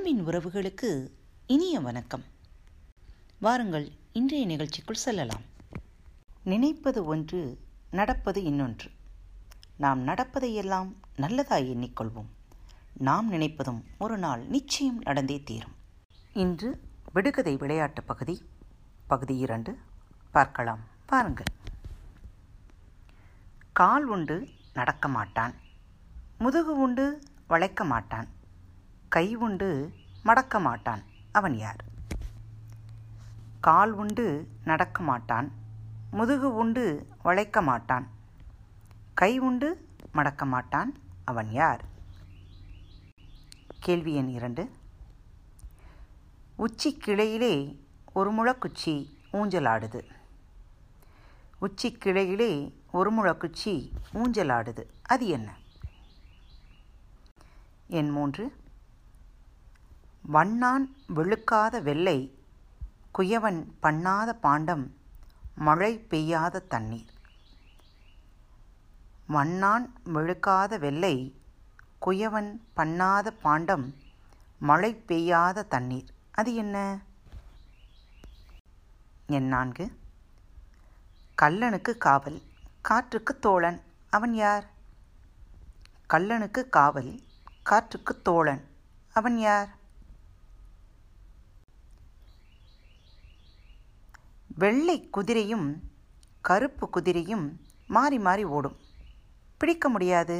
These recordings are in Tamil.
அன்பின் உறவுகளுக்கு இனிய வணக்கம். வாருங்கள் இன்றைய நிகழ்ச்சிக்குள் செல்லலாம். நினைப்பது ஒன்று நடப்பது இன்னொன்று. நாம் நடப்பதையெல்லாம் நல்லதாய் எண்ணிக்கொள்வோம். நாம் நினைப்பதும் ஒரு நாள் நிச்சயம் நடந்தே தீரும். இன்று விடுகதை விளையாட்டு பகுதி பகுதி இரண்டு பார்க்கலாம். பாருங்கள் கால் உண்டு நடக்க மாட்டான். முதுகு உண்டு வளைக்க மாட்டான். கை உண்டு மடக்க மாட்டான் அவன் யார்? கால் உண்டு நடக்க மாட்டான் முதுகு உண்டு வளைக்க மாட்டான் கை உண்டு மடக்க மாட்டான் அவன் யார்? கேள்வி எண் இரண்டு. உச்சி கிளையிலே ஒரு முழக்குச்சி ஊஞ்சலாடுது. உச்சி கிளையிலே ஒரு முழக்குச்சி ஊஞ்சலாடுது. அது என்ன? எண் மூன்று. வண்ணான் வெளுக்காத வெள்ளை குயவன் பண்ணாத பாண்டம் மழை பெய்யாத தண்ணீர். வண்ணான் வெளுக்காத வெள்ளை குயவன் பண்ணாத பாண்டம் மழை பெய்யாத தண்ணீர். அது என்ன? என் நான்கு. கல்லனுக்கு காவல் காற்றுக்கு தோழன். அவன் யார்? கல்லனுக்கு காவல் காற்றுக்கு தோழன். அவன் யார்? வெள்ளை குதிரையும் கருப்பு குதிரையும் மாறி மாறி ஓடும். பிடிக்க முடியாது.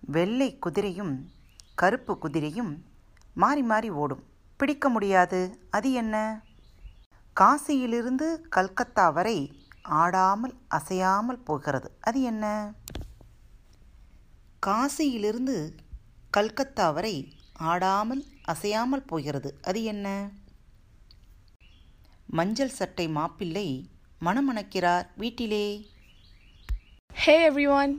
வெள்ளை குதிரையும் கருப்பு குதிரையும் மாறி மாறி ஓடும். பிடிக்க முடியாது. அது என்ன? காசியிலிருந்து கல்கத்தா வரை ஆடாமல் அசையாமல் போகிறது. அது என்ன? காசியிலிருந்து கல்கத்தா வரை ஆடாமல் அசையாமல் போகிறது. அது என்ன? மஞ்சள் சட்டை மாப்பிள்ளை மணமணக்கிறார் வீட்டிலே Hey everyone!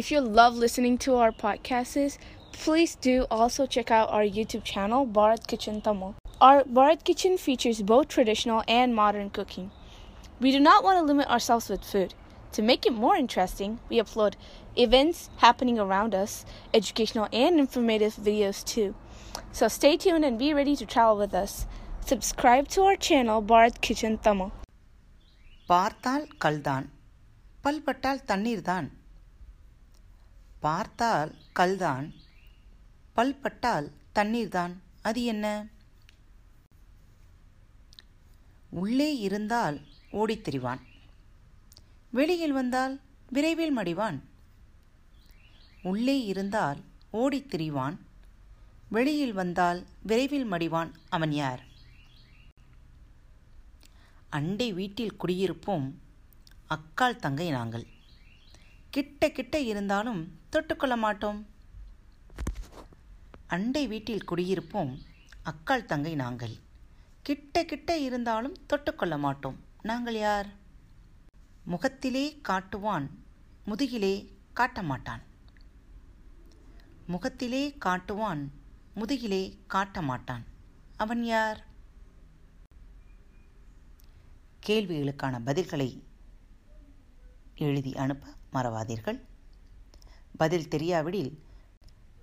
If you love listening to our podcasts, please do also check out our YouTube channel, Bharat Kitchen Tamil. Our Bharat Kitchen features both traditional and modern cooking. We do not want to limit ourselves with food. To make it more interesting, we upload events happening around us, educational and informative videos too. So stay tuned and be ready to travel with us. Subscribe to our channel, Bharat Kitchen Tamil. பார்த்தால் கல்தான் பல்பட்டால் தண்ணீர்தான். பார்த்தால் கல்தான் பல்பட்டால் தண்ணீர்தான். அது என்ன? உள்ளே இருந்தால் ஓடித் திரிவான். வெளியில் வந்தால் விரைவில் மடிவான். உள்ளே இருந்தால் ஓடித் திரிவான். வெளியில் வந்தால் விரைவில் மடிவான். அவன் யார்? அண்டை வீட்டில் குடியிருப்போம். அக்கால் தங்கை நாங்கள். கிட்ட கிட்ட இருந்தாலும் தொட்டுக்கொள்ள மாட்டோம். அண்டை வீட்டில் குடியிருப்போம். அக்கால் தங்கை நாங்கள். கிட்ட கிட்ட இருந்தாலும் தொட்டுக்கொள்ள மாட்டோம். நாங்கள் யார்? முகத்திலே காட்டுவான் முதுகிலே காட்ட மாட்டான். முகத்திலே காட்டுவான் முதுகிலே காட்ட மாட்டான். அவன் யார்? கேள்விகளுக்கான பதில்களை எழுதி அனுப்ப மறவாதீர்கள். பதில் தெரியாவிடில்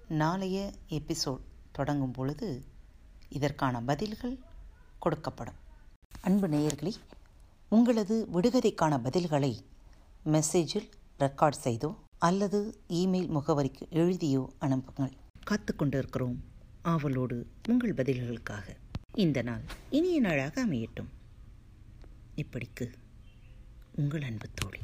நாளைய எபிசோட் தொடங்கும் பொழுது இதற்கான பதில்கள் கொடுக்கப்படும். அன்பு நேயர்களே உங்களது விடுகதைக்கான பதில்களை மெசேஜில் ரெக்கார்ட் செய்தோ அல்லது இமெயில் முகவரிக்கு எழுதியோ அனுப்புங்கள். காத்து கொண்டிருக்கிறோம் ஆவலோடு உங்கள் பதில்களுக்காக. இந்த நாள் இனிய நாளாக அமையட்டும். இப்படிக்கு உங்கள் அன்பு தோழி.